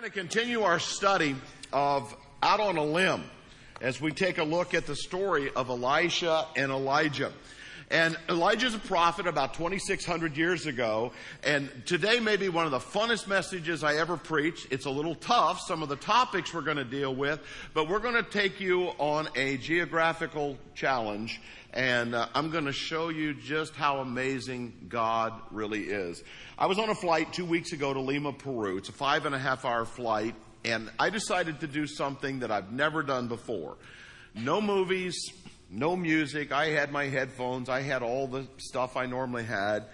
going to continue our study of Out on a Limb as we take a look at the story of Elisha and Elijah. And Elijah's a prophet about 2,600 years ago. And today may be one of the funnest messages I ever preached. It's a little tough, some of the topics we're going to deal with, but we're going to take you on a geographical challenge. And uh, I'm going to show you just how amazing God really is. I was on a flight two weeks ago to Lima, Peru. It's a five and a half hour flight. And I decided to do something that I've never done before. No movies, no music. I had my headphones. I had all the stuff I normally had.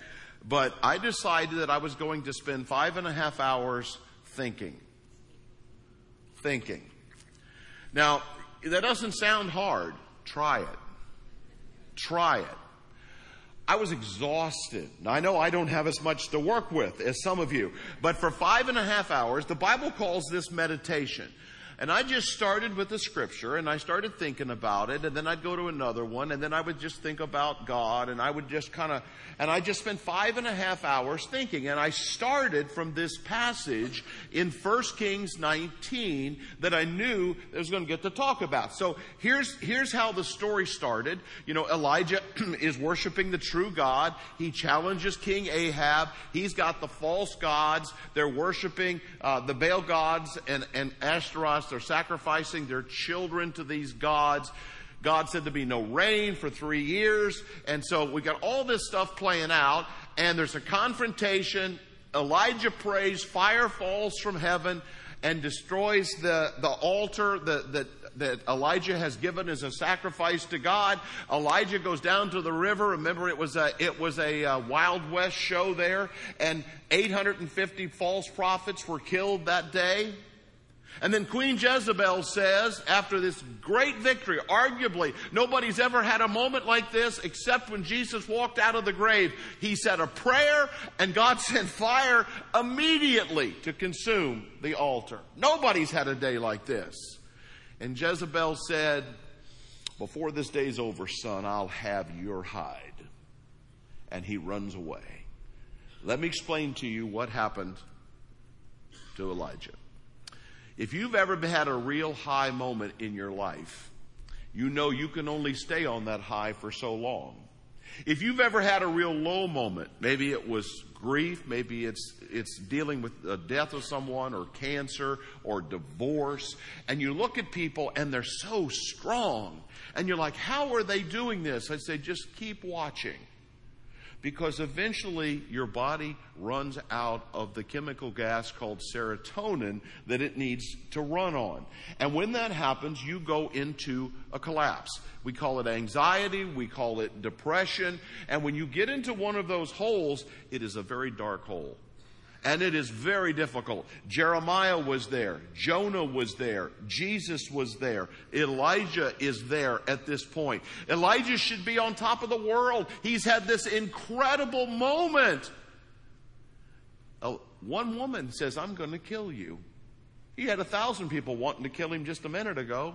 But I decided that I was going to spend five and a half hours thinking. Thinking. Now, that doesn't sound hard. Try it. Try it. I was exhausted. Now, I know I don't have as much to work with as some of you, but for five and a half hours, the Bible calls this meditation. And I just started with the scripture and I started thinking about it and then I'd go to another one and then I would just think about God and I would just kind of, and I just spent five and a half hours thinking and I started from this passage in 1 Kings 19 that I knew I was going to get to talk about. So here's, here's how the story started. You know, Elijah is worshiping the true God. He challenges King Ahab. He's got the false gods. They're worshiping uh, the Baal gods and, and Ashtaroth they're sacrificing their children to these gods. God said there'd be no rain for three years. And so we got all this stuff playing out, and there's a confrontation. Elijah prays, fire falls from heaven and destroys the, the altar that, that, that Elijah has given as a sacrifice to God. Elijah goes down to the river. Remember, it was a, it was a uh, Wild West show there, and 850 false prophets were killed that day. And then Queen Jezebel says, after this great victory, arguably nobody's ever had a moment like this except when Jesus walked out of the grave. He said a prayer and God sent fire immediately to consume the altar. Nobody's had a day like this. And Jezebel said, before this day's over, son, I'll have your hide. And he runs away. Let me explain to you what happened to Elijah. If you've ever had a real high moment in your life, you know you can only stay on that high for so long. If you've ever had a real low moment, maybe it was grief, maybe it's, it's dealing with the death of someone or cancer or divorce, and you look at people and they're so strong, and you're like, how are they doing this? I say, just keep watching because eventually your body runs out of the chemical gas called serotonin that it needs to run on. And when that happens, you go into a collapse. We call it anxiety, we call it depression, and when you get into one of those holes, it is a very dark hole. And it is very difficult. Jeremiah was there. Jonah was there. Jesus was there. Elijah is there at this point. Elijah should be on top of the world. He's had this incredible moment. Oh, one woman says, I'm going to kill you. He had a thousand people wanting to kill him just a minute ago.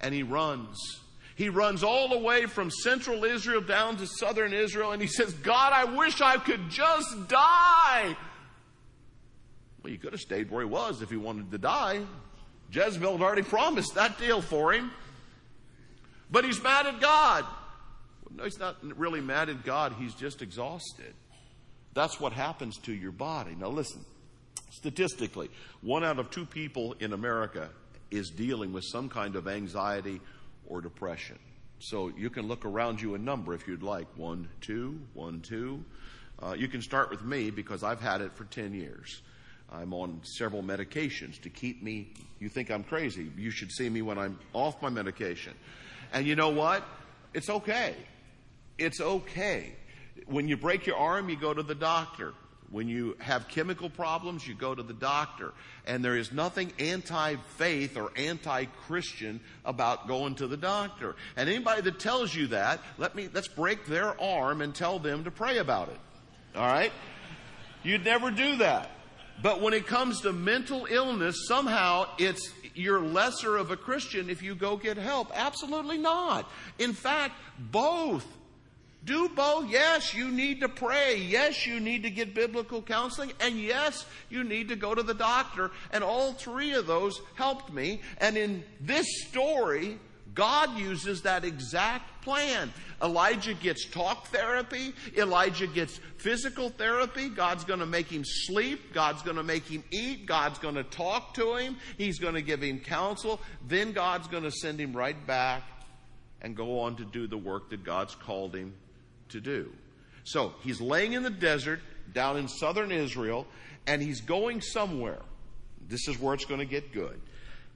And he runs. He runs all the way from central Israel down to southern Israel and he says, God, I wish I could just die. Well, he could have stayed where he was if he wanted to die. Jezebel had already promised that deal for him. But he's mad at God. Well, no, he's not really mad at God. He's just exhausted. That's what happens to your body. Now, listen. Statistically, one out of two people in America is dealing with some kind of anxiety or depression. So you can look around you a number if you'd like. One, two, one, two. Uh, you can start with me because I've had it for 10 years. I'm on several medications to keep me. You think I'm crazy. You should see me when I'm off my medication. And you know what? It's okay. It's okay. When you break your arm, you go to the doctor. When you have chemical problems, you go to the doctor. And there is nothing anti-faith or anti-Christian about going to the doctor. And anybody that tells you that, let me, let's break their arm and tell them to pray about it. Alright? You'd never do that. But when it comes to mental illness, somehow it's you're lesser of a Christian if you go get help. Absolutely not. In fact, both. Do both. Yes, you need to pray. Yes, you need to get biblical counseling. And yes, you need to go to the doctor. And all three of those helped me. And in this story, God uses that exact plan. Elijah gets talk therapy. Elijah gets physical therapy. God's going to make him sleep. God's going to make him eat. God's going to talk to him. He's going to give him counsel. Then God's going to send him right back and go on to do the work that God's called him to do. So he's laying in the desert down in southern Israel and he's going somewhere. This is where it's going to get good.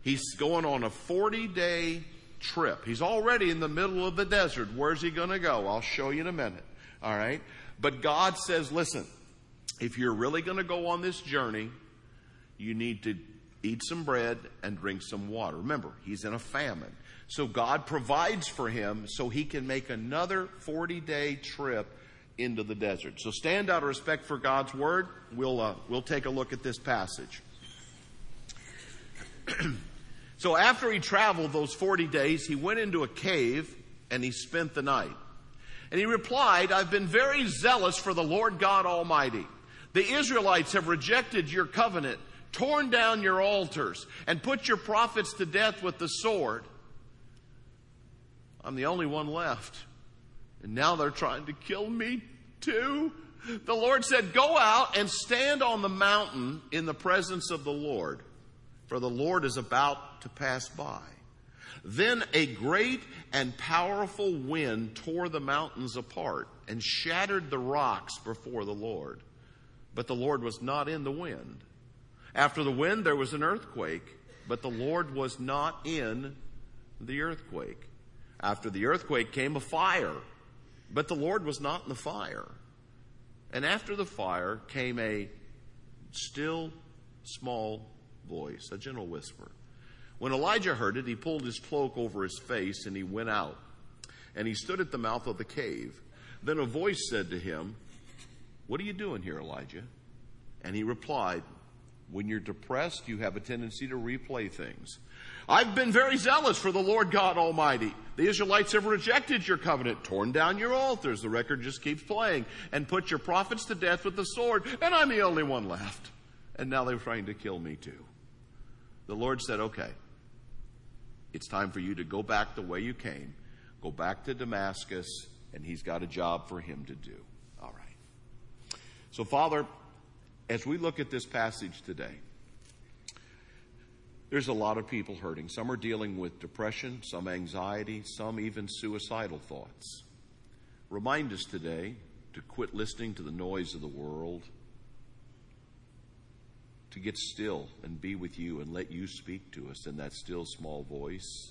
He's going on a 40 day trip. He's already in the middle of the desert. Where's he going to go? I'll show you in a minute. All right. But God says, listen, if you're really going to go on this journey, you need to eat some bread and drink some water. Remember, he's in a famine. So God provides for him so he can make another 40 day trip into the desert. So stand out of respect for God's word. We'll, uh, we'll take a look at this passage. so after he traveled those 40 days, he went into a cave and he spent the night. And he replied, I've been very zealous for the Lord God Almighty. The Israelites have rejected your covenant, torn down your altars, and put your prophets to death with the sword. I'm the only one left. And now they're trying to kill me too. The Lord said, Go out and stand on the mountain in the presence of the Lord, for the Lord is about to pass by. Then a great and powerful wind tore the mountains apart and shattered the rocks before the Lord. But the Lord was not in the wind. After the wind, there was an earthquake, but the Lord was not in the earthquake. After the earthquake came a fire, but the Lord was not in the fire. And after the fire came a still small voice, a gentle whisper. When Elijah heard it, he pulled his cloak over his face and he went out. And he stood at the mouth of the cave. Then a voice said to him, What are you doing here, Elijah? And he replied, When you're depressed, you have a tendency to replay things. I've been very zealous for the Lord God Almighty. The Israelites have rejected your covenant, torn down your altars. The record just keeps playing, and put your prophets to death with the sword, and I'm the only one left. And now they're trying to kill me too. The Lord said, okay, it's time for you to go back the way you came. Go back to Damascus, and he's got a job for him to do. All right. So, Father, as we look at this passage today, there's a lot of people hurting. Some are dealing with depression, some anxiety, some even suicidal thoughts. Remind us today to quit listening to the noise of the world, to get still and be with you and let you speak to us in that still small voice.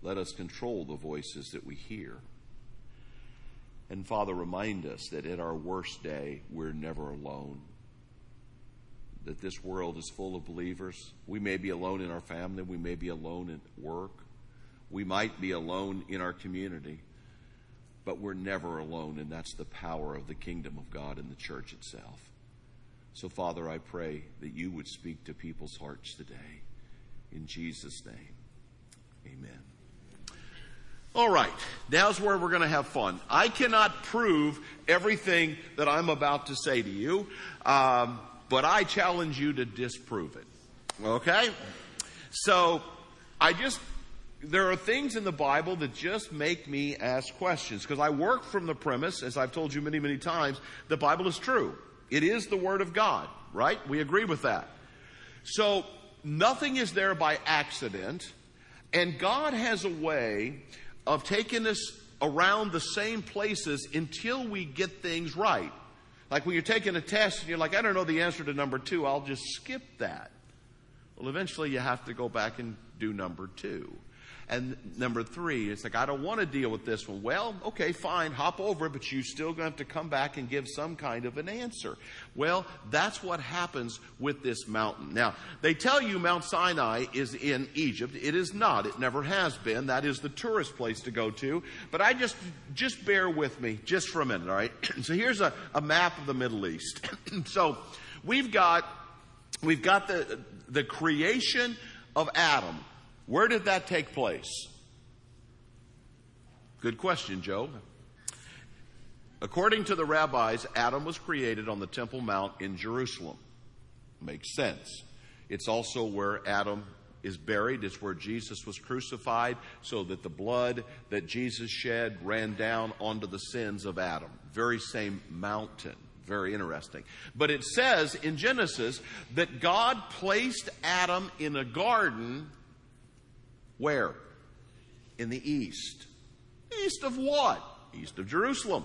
Let us control the voices that we hear. And Father, remind us that at our worst day, we're never alone that this world is full of believers. We may be alone in our family, we may be alone at work, we might be alone in our community, but we're never alone, and that's the power of the kingdom of God in the church itself. So, Father, I pray that you would speak to people's hearts today. In Jesus' name, amen. All right, now's where we're going to have fun. I cannot prove everything that I'm about to say to you. Um, but I challenge you to disprove it. Okay? So, I just, there are things in the Bible that just make me ask questions because I work from the premise, as I've told you many, many times, the Bible is true. It is the Word of God, right? We agree with that. So, nothing is there by accident, and God has a way of taking us around the same places until we get things right. Like when you're taking a test and you're like, I don't know the answer to number two, I'll just skip that. Well, eventually you have to go back and do number two. And number three, it's like, I don't want to deal with this one. Well, okay, fine, hop over it, but you still going to have to come back and give some kind of an answer. Well, that's what happens with this mountain. Now, they tell you Mount Sinai is in Egypt. It is not. It never has been. That is the tourist place to go to. But I just, just bear with me just for a minute, all right? so here's a, a map of the Middle East. so we've got, we've got the, the creation of Adam where did that take place? Good question, Joe. According to the rabbis, Adam was created on the Temple Mount in Jerusalem. Makes sense. It's also where Adam is buried. It's where Jesus was crucified so that the blood that Jesus shed ran down onto the sins of Adam. Very same mountain. Very interesting. But it says in Genesis that God placed Adam in a garden where? In the east. East of what? East of Jerusalem.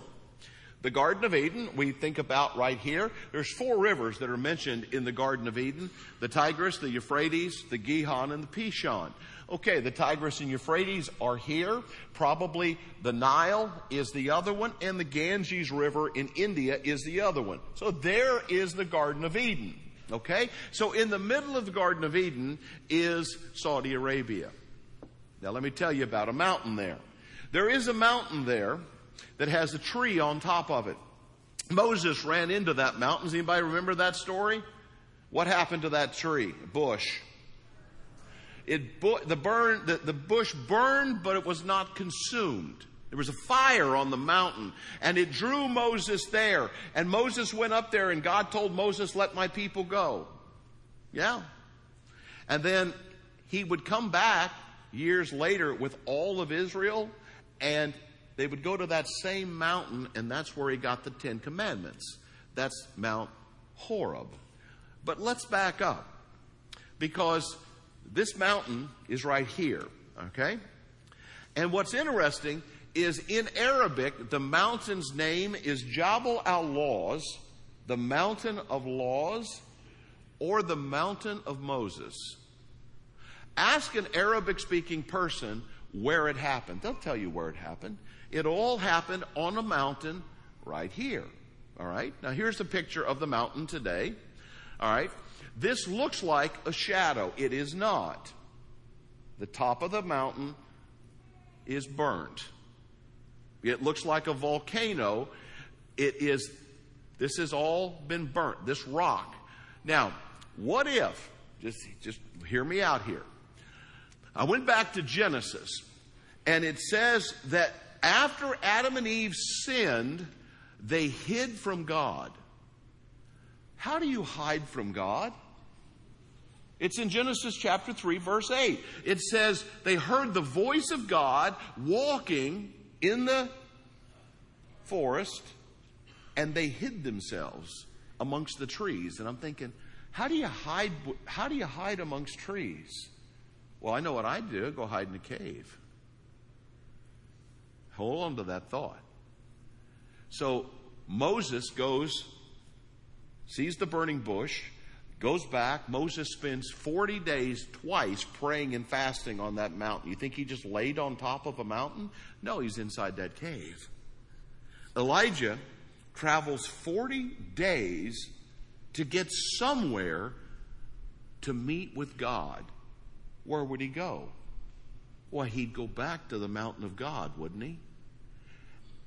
The Garden of Eden, we think about right here. There's four rivers that are mentioned in the Garden of Eden the Tigris, the Euphrates, the Gihon, and the Pishon. Okay, the Tigris and Euphrates are here. Probably the Nile is the other one, and the Ganges River in India is the other one. So there is the Garden of Eden. Okay? So in the middle of the Garden of Eden is Saudi Arabia. Now let me tell you about a mountain there. There is a mountain there that has a tree on top of it. Moses ran into that mountain. Does anybody remember that story? What happened to that tree? Bush. It the burn the, the bush burned, but it was not consumed. There was a fire on the mountain, and it drew Moses there. And Moses went up there, and God told Moses, "Let my people go." Yeah. And then he would come back years later with all of Israel, and they would go to that same mountain, and that's where he got the Ten Commandments. That's Mount Horeb. But let's back up because this mountain is right here, okay? And what's interesting is in Arabic, the mountain's name is Jabal al Laws, the mountain of laws, or the mountain of Moses. Ask an Arabic speaking person where it happened. They'll tell you where it happened. It all happened on a mountain right here. All right. Now here's a picture of the mountain today. All right. This looks like a shadow. It is not. The top of the mountain is burnt. It looks like a volcano. It is, this has all been burnt, this rock. Now, what if, just, just hear me out here. I went back to Genesis, and it says that after Adam and Eve sinned, they hid from God. How do you hide from God? It's in Genesis chapter 3, verse 8. It says, They heard the voice of God walking in the forest, and they hid themselves amongst the trees. And I'm thinking, how do you hide, how do you hide amongst trees? Well, I know what I'd do. Go hide in a cave. Hold on to that thought. So Moses goes, sees the burning bush, goes back. Moses spends 40 days twice praying and fasting on that mountain. You think he just laid on top of a mountain? No, he's inside that cave. Elijah travels 40 days to get somewhere to meet with God. Where would he go? Well, he'd go back to the mountain of God, wouldn't he?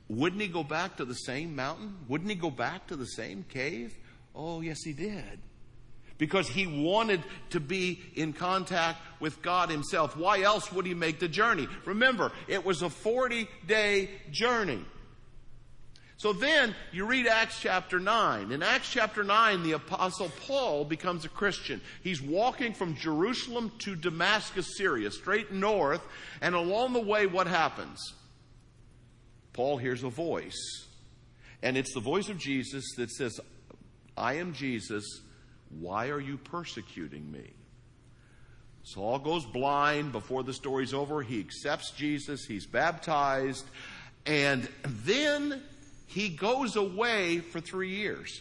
Wouldn't he go back to the same mountain? Wouldn't he go back to the same cave? Oh, yes, he did. Because he wanted to be in contact with God himself. Why else would he make the journey? Remember, it was a 40 day journey. So then you read Acts chapter 9. In Acts chapter 9, the apostle Paul becomes a Christian. He's walking from Jerusalem to Damascus, Syria, straight north, and along the way, what happens? Paul hears a voice. And it's the voice of Jesus that says, I am Jesus. Why are you persecuting me? Saul goes blind before the story's over. He accepts Jesus. He's baptized. And then he goes away for three years.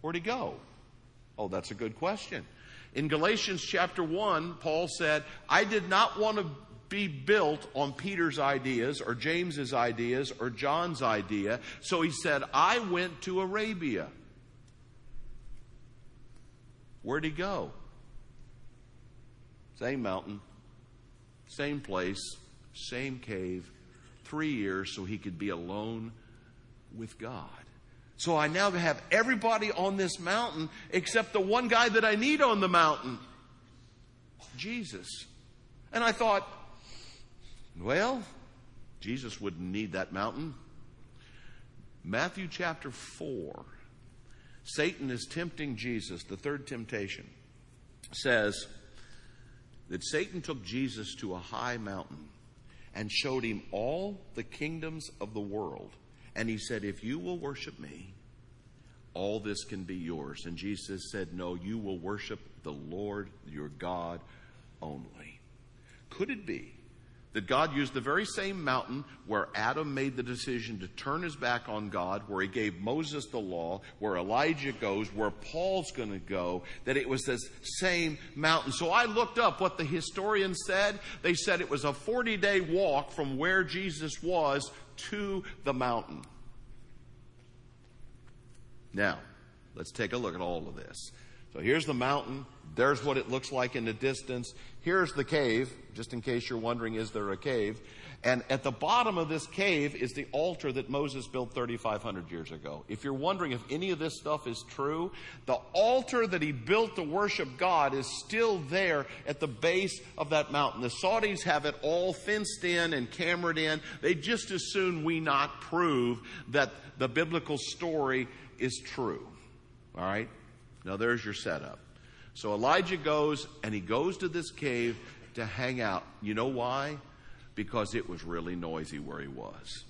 Where'd he go? Oh, that's a good question. In Galatians chapter 1, Paul said, I did not want to be built on Peter's ideas or James's ideas or John's idea. So he said, I went to Arabia. Where'd he go? Same mountain, same place, same cave, three years so he could be alone with God. So I now have everybody on this mountain except the one guy that I need on the mountain Jesus. And I thought, well, Jesus wouldn't need that mountain. Matthew chapter 4, Satan is tempting Jesus, the third temptation, says that Satan took Jesus to a high mountain and showed him all the kingdoms of the world. And he said, If you will worship me, all this can be yours. And Jesus said, No, you will worship the Lord your God only. Could it be that God used the very same mountain where Adam made the decision to turn his back on God, where he gave Moses the law, where Elijah goes, where Paul's going to go, that it was this same mountain. So I looked up what the historians said. They said it was a 40 day walk from where Jesus was to the mountain. Now, let's take a look at all of this. So here's the mountain. There's what it looks like in the distance. Here's the cave, just in case you're wondering, is there a cave? And at the bottom of this cave is the altar that Moses built 3,500 years ago. If you're wondering if any of this stuff is true, the altar that he built to worship God is still there at the base of that mountain. The Saudis have it all fenced in and camered in. They just as soon we not prove that the biblical story is true. All right? Now there's your setup. So Elijah goes and he goes to this cave to hang out. You know why? Because it was really noisy where he was.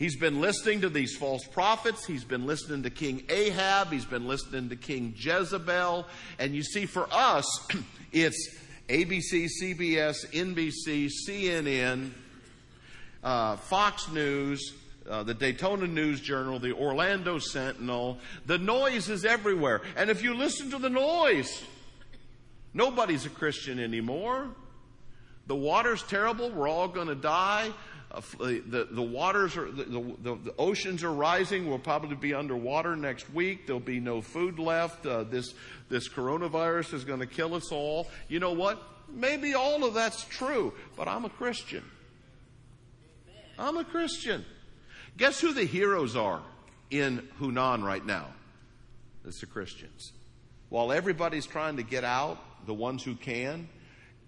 He's been listening to these false prophets. He's been listening to King Ahab. He's been listening to King Jezebel. And you see, for us, it's ABC, CBS, NBC, CNN, uh, Fox News, uh, the Daytona News Journal, the Orlando Sentinel. The noise is everywhere. And if you listen to the noise, nobody's a Christian anymore. The water's terrible. We're all going to die. Uh, the, the waters are, the, the, the, oceans are rising. We'll probably be underwater next week. There'll be no food left. Uh, this, this coronavirus is going to kill us all. You know what? Maybe all of that's true, but I'm a Christian. I'm a Christian. Guess who the heroes are in Hunan right now? It's the Christians. While everybody's trying to get out, the ones who can,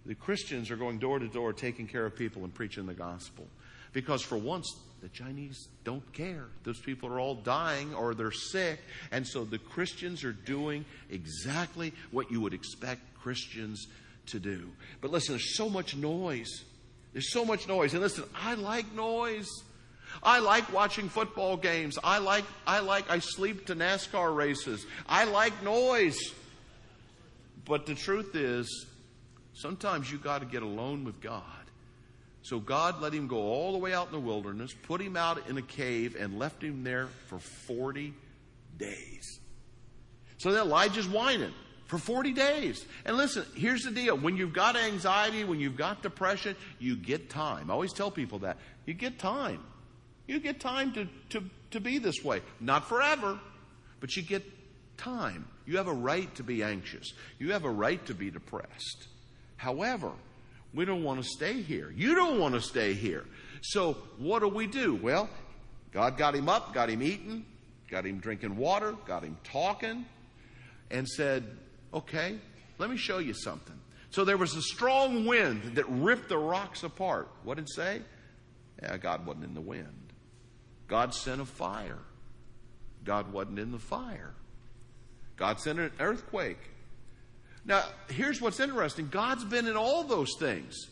the Christians are going door to door taking care of people and preaching the gospel. Because for once, the Chinese don't care. Those people are all dying or they're sick. And so the Christians are doing exactly what you would expect Christians to do. But listen, there's so much noise. There's so much noise. And listen, I like noise. I like watching football games. I like, I like, I sleep to NASCAR races. I like noise. But the truth is, sometimes you got to get alone with God. So God let him go all the way out in the wilderness, put him out in a cave, and left him there for 40 days. So then Elijah's whining for 40 days. And listen, here's the deal. When you've got anxiety, when you've got depression, you get time. I always tell people that. You get time. You get time to, to, to be this way. Not forever, but you get time. You have a right to be anxious. You have a right to be depressed. However, we don't want to stay here. You don't want to stay here. So what do we do? Well, God got him up, got him eating, got him drinking water, got him talking, and said, okay, let me show you something. So there was a strong wind that ripped the rocks apart. What did it say? Yeah, God wasn't in the wind. God sent a fire. God wasn't in the fire. God sent an earthquake. Now, here's what's interesting God's been in all those things.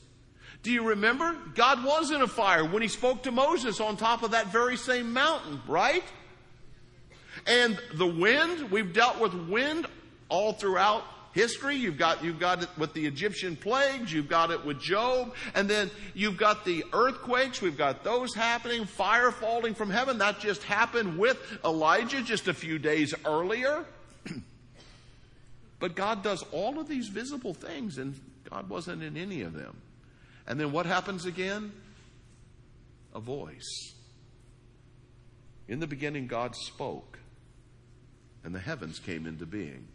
Do you remember? God was in a fire when he spoke to Moses on top of that very same mountain, right? And the wind, we've dealt with wind all throughout history. You've got, you've got it with the Egyptian plagues. You've got it with Job. And then you've got the earthquakes. We've got those happening. Fire falling from heaven. That just happened with Elijah just a few days earlier. But God does all of these visible things and God wasn't in any of them. And then what happens again? A voice. In the beginning, God spoke, and the heavens came into being.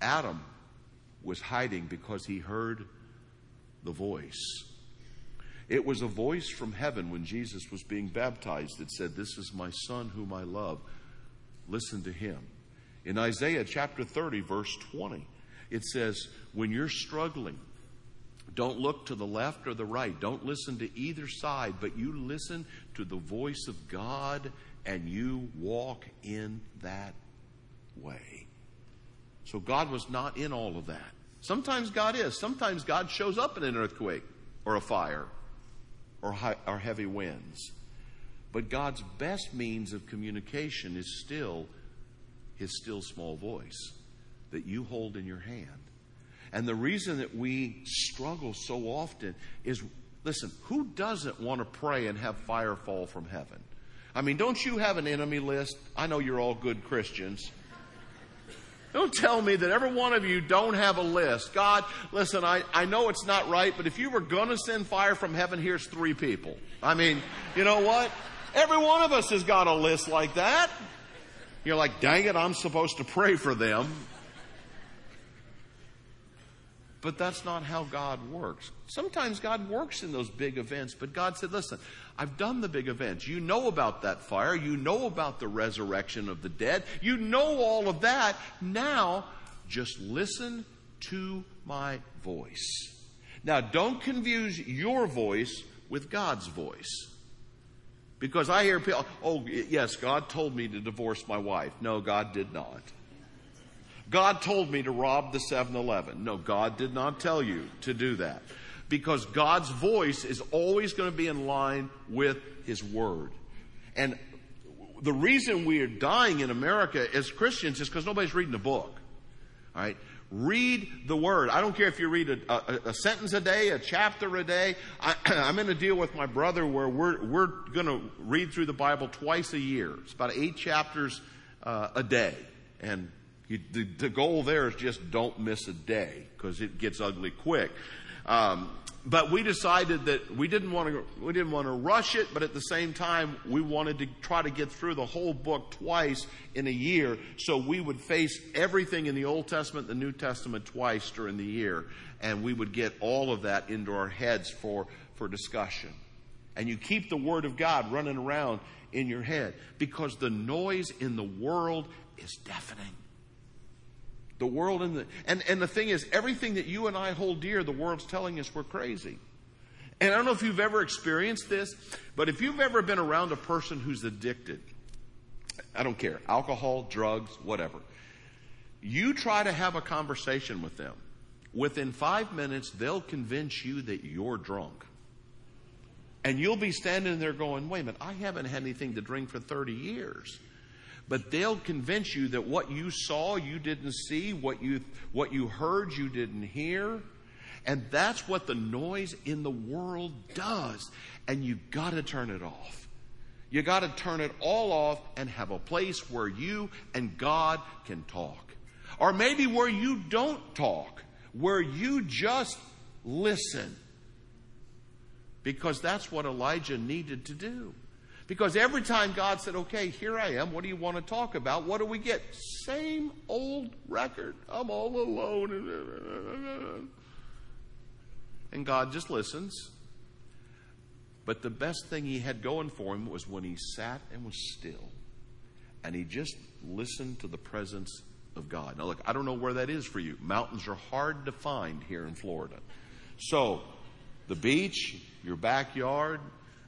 Adam was hiding because he heard the voice. It was a voice from heaven when Jesus was being baptized that said, This is my son whom I love. Listen to him. In Isaiah chapter 30, verse 20, it says, When you're struggling, don't look to the left or the right. Don't listen to either side, but you listen to the voice of God and you walk in that way. So God was not in all of that. Sometimes God is. Sometimes God shows up in an earthquake or a fire or, high, or heavy winds. But God's best means of communication is still his still small voice that you hold in your hand. And the reason that we struggle so often is listen, who doesn't want to pray and have fire fall from heaven? I mean, don't you have an enemy list? I know you're all good Christians. Don't tell me that every one of you don't have a list. God, listen, I, I know it's not right, but if you were going to send fire from heaven, here's three people. I mean, you know what? Every one of us has got a list like that. You're like, dang it, I'm supposed to pray for them. But that's not how God works. Sometimes God works in those big events, but God said, listen, I've done the big events. You know about that fire. You know about the resurrection of the dead. You know all of that. Now, just listen to my voice. Now, don't confuse your voice with God's voice. Because I hear people, oh, yes, God told me to divorce my wife. No, God did not. God told me to rob the 7 Eleven. No, God did not tell you to do that. Because God's voice is always going to be in line with His Word. And the reason we are dying in America as Christians is because nobody's reading the book. All right? Read the Word. I don't care if you read a, a, a sentence a day, a chapter a day. I, am in a deal with my brother where we're, we're going to read through the Bible twice a year. It's about eight chapters uh, a day. And you, the, the, goal there is just don't miss a day because it gets ugly quick. Um, but we decided that we didn't want to we didn't want to rush it, but at the same time we wanted to try to get through the whole book twice in a year, so we would face everything in the Old Testament, the New Testament twice during the year, and we would get all of that into our heads for for discussion. And you keep the Word of God running around in your head because the noise in the world is deafening. The world and the, and, and the thing is, everything that you and I hold dear, the world's telling us we're crazy. And I don't know if you've ever experienced this, but if you've ever been around a person who's addicted, I don't care, alcohol, drugs, whatever, you try to have a conversation with them. Within five minutes, they'll convince you that you're drunk. And you'll be standing there going, wait a minute, I haven't had anything to drink for 30 years but they'll convince you that what you saw you didn't see, what you, what you heard you didn't hear. And that's what the noise in the world does. And you've gotta turn it off. You gotta turn it all off and have a place where you and God can talk. Or maybe where you don't talk, where you just listen. Because that's what Elijah needed to do. Because every time God said, okay, here I am, what do you want to talk about? What do we get? Same old record. I'm all alone. And God just listens. But the best thing he had going for him was when he sat and was still and he just listened to the presence of God. Now, look, I don't know where that is for you. Mountains are hard to find here in Florida. So, the beach, your backyard,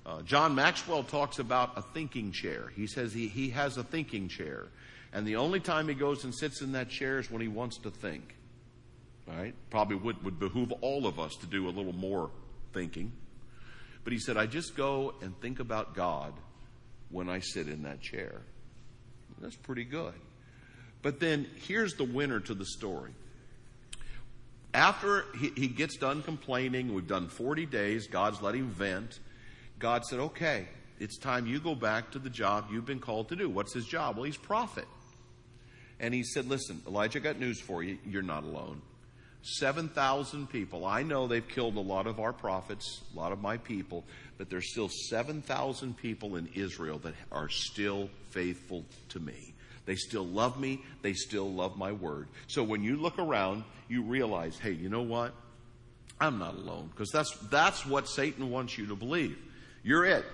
uh, John Maxwell talks about a thinking chair. He says he, he has a thinking chair. And the only time he goes and sits in that chair is when he wants to think. Right? Probably would, would behoove all of us to do a little more thinking. But he said, I just go and think about God when I sit in that chair. That's pretty good. But then here's the winner to the story. After he, he gets done complaining, we've done 40 days, God's let him vent. God said, okay, it's time you go back to the job you've been called to do. What's his job? Well, he's prophet. And he said, listen, Elijah got news for you. You're not alone. 7,000 people. I know they've killed a lot of our prophets, a lot of my people, but there's still 7,000 people in Israel that are still faithful to me. They still love me. They still love my word. So when you look around, you realize, hey, you know what? I'm not alone because that's, that's what Satan wants you to believe. You're it.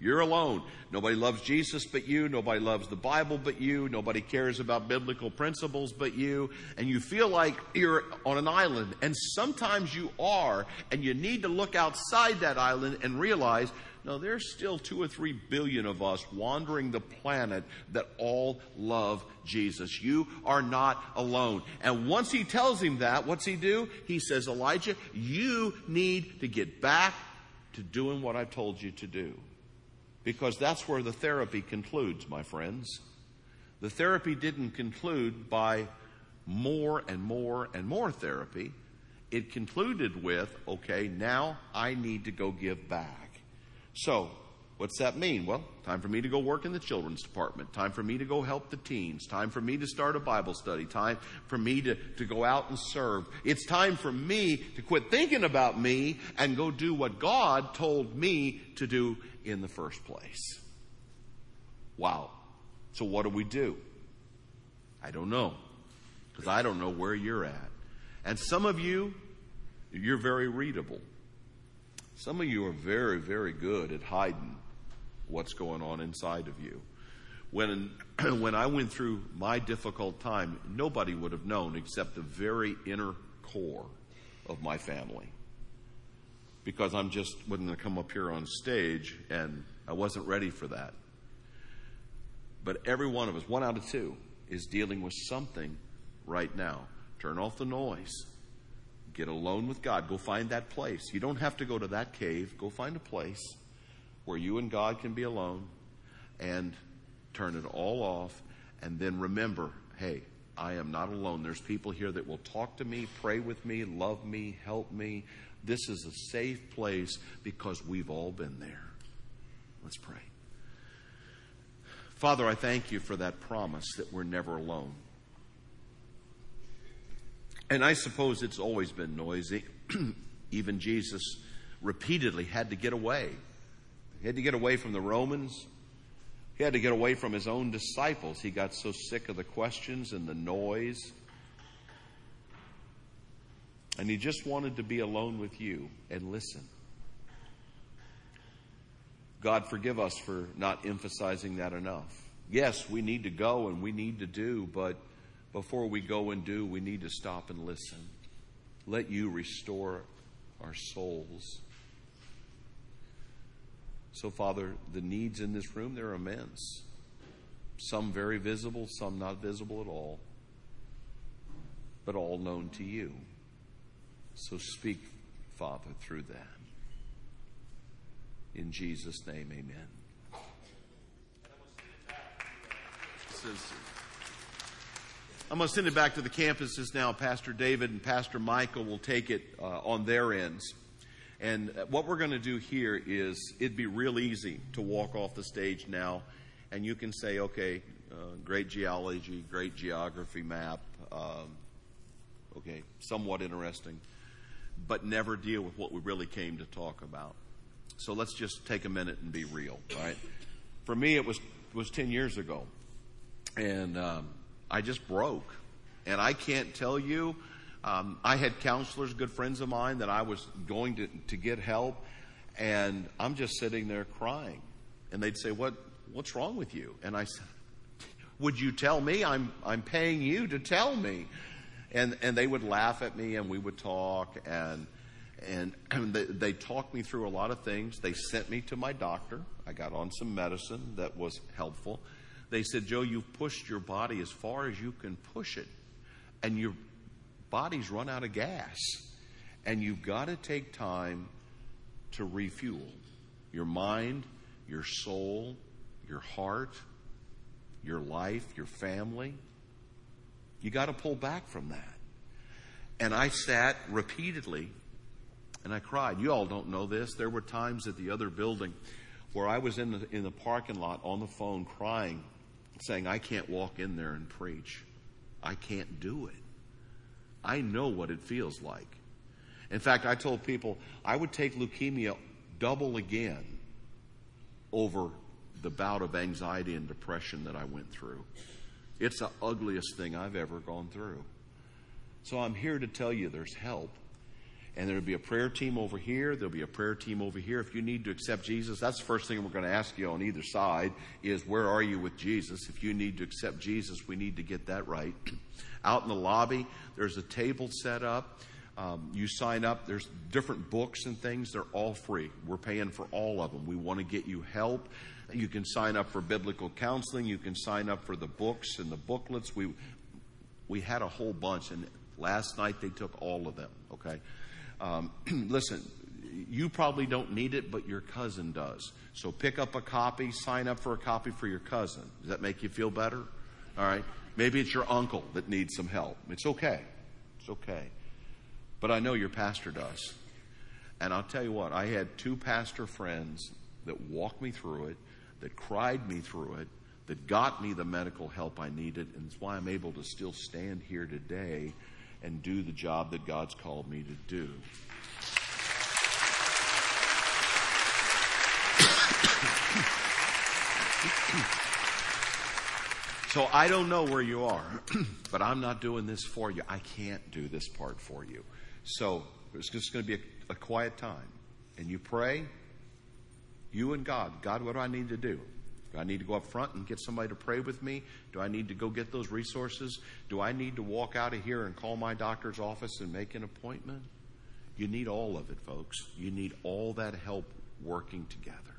You're alone. Nobody loves Jesus but you. Nobody loves the Bible but you. Nobody cares about biblical principles but you. And you feel like you're on an island. And sometimes you are. And you need to look outside that island and realize No, there's still two or three billion of us wandering the planet that all love Jesus. You are not alone. And once he tells him that, what's he do? He says, Elijah, you need to get back to doing what I've told you to do. Because that's where the therapy concludes, my friends. The therapy didn't conclude by more and more and more therapy. It concluded with, okay, now I need to go give back. So, what's that mean? Well, time for me to go work in the children's department, time for me to go help the teens, time for me to start a Bible study, time for me to, to go out and serve. It's time for me to quit thinking about me and go do what God told me to do in the first place. Wow. So, what do we do? I don't know because I don't know where you're at. And some of you, you're very readable. Some of you are very, very good at hiding what's going on inside of you. When, when I went through my difficult time, nobody would have known except the very inner core of my family. Because I'm just wasn't going to come up here on stage, and I wasn't ready for that. But every one of us, one out of two, is dealing with something right now. Turn off the noise. Get alone with God. Go find that place. You don't have to go to that cave. Go find a place where you and God can be alone and turn it all off. And then remember hey, I am not alone. There's people here that will talk to me, pray with me, love me, help me. This is a safe place because we've all been there. Let's pray. Father, I thank you for that promise that we're never alone. And I suppose it's always been noisy. Even Jesus repeatedly had to get away. He had to get away from the Romans. He had to get away from his own disciples. He got so sick of the questions and the noise. And he just wanted to be alone with you and listen. God, forgive us for not emphasizing that enough. Yes, we need to go and we need to do, but before we go and do, we need to stop and listen. Let you restore our souls. So, Father, the needs in this room, they're immense. Some very visible, some not visible at all, but all known to you. So speak, Father, through them. In Jesus' name, amen. I'm going to send it back to the campuses now. Pastor David and Pastor Michael will take it uh, on their ends. And what we're going to do here is it'd be real easy to walk off the stage now and you can say, okay, uh, great geology, great geography map, um, okay, somewhat interesting, but never deal with what we really came to talk about. So let's just take a minute and be real, right? For me, it was, was 10 years ago. And um, I just broke. And I can't tell you, um, I had counselors, good friends of mine, that I was going to, to get help, and I'm just sitting there crying. And they'd say, what, What's wrong with you? And I said, Would you tell me? I'm, I'm paying you to tell me. And, and they would laugh at me, and we would talk, and, and they, they talked me through a lot of things. They sent me to my doctor. I got on some medicine that was helpful. They said, Joe, you've pushed your body as far as you can push it, and your body's run out of gas. And you've got to take time to refuel your mind, your soul, your heart, your life, your family. You got to pull back from that. And I sat repeatedly and I cried. You all don't know this. There were times at the other building where I was in the, in the parking lot on the phone crying saying, I can't walk in there and preach. I can't do it. I know what it feels like. In fact, I told people I would take leukemia double again over the bout of anxiety and depression that I went through. It's the ugliest thing I've ever gone through. So I'm here to tell you there's help. And there'll be a prayer team over here. There'll be a prayer team over here. If you need to accept Jesus, that's the first thing we're going to ask you on either side is where are you with Jesus? If you need to accept Jesus, we need to get that right. Out in the lobby, there's a table set up. Um, you sign up, there's different books and things, they're all free. We're paying for all of them. We want to get you help. You can sign up for biblical counseling, you can sign up for the books and the booklets. We, we had a whole bunch, and last night they took all of them, okay? Um, listen, you probably don't need it, but your cousin does. So pick up a copy, sign up for a copy for your cousin. Does that make you feel better? All right. Maybe it's your uncle that needs some help. It's okay. It's okay. But I know your pastor does. And I'll tell you what, I had two pastor friends that walked me through it, that cried me through it, that got me the medical help I needed, and it's why I'm able to still stand here today and do the job that God's called me to do. So I don't know where you are, but I'm not doing this for you. I can't do this part for you. So it's just going to be a, a quiet time. And you pray, you and God. God, what do I need to do? Do I need to go up front and get somebody to pray with me? Do I need to go get those resources? Do I need to walk out of here and call my doctor's office and make an appointment? You need all of it, folks. You need all that help working together.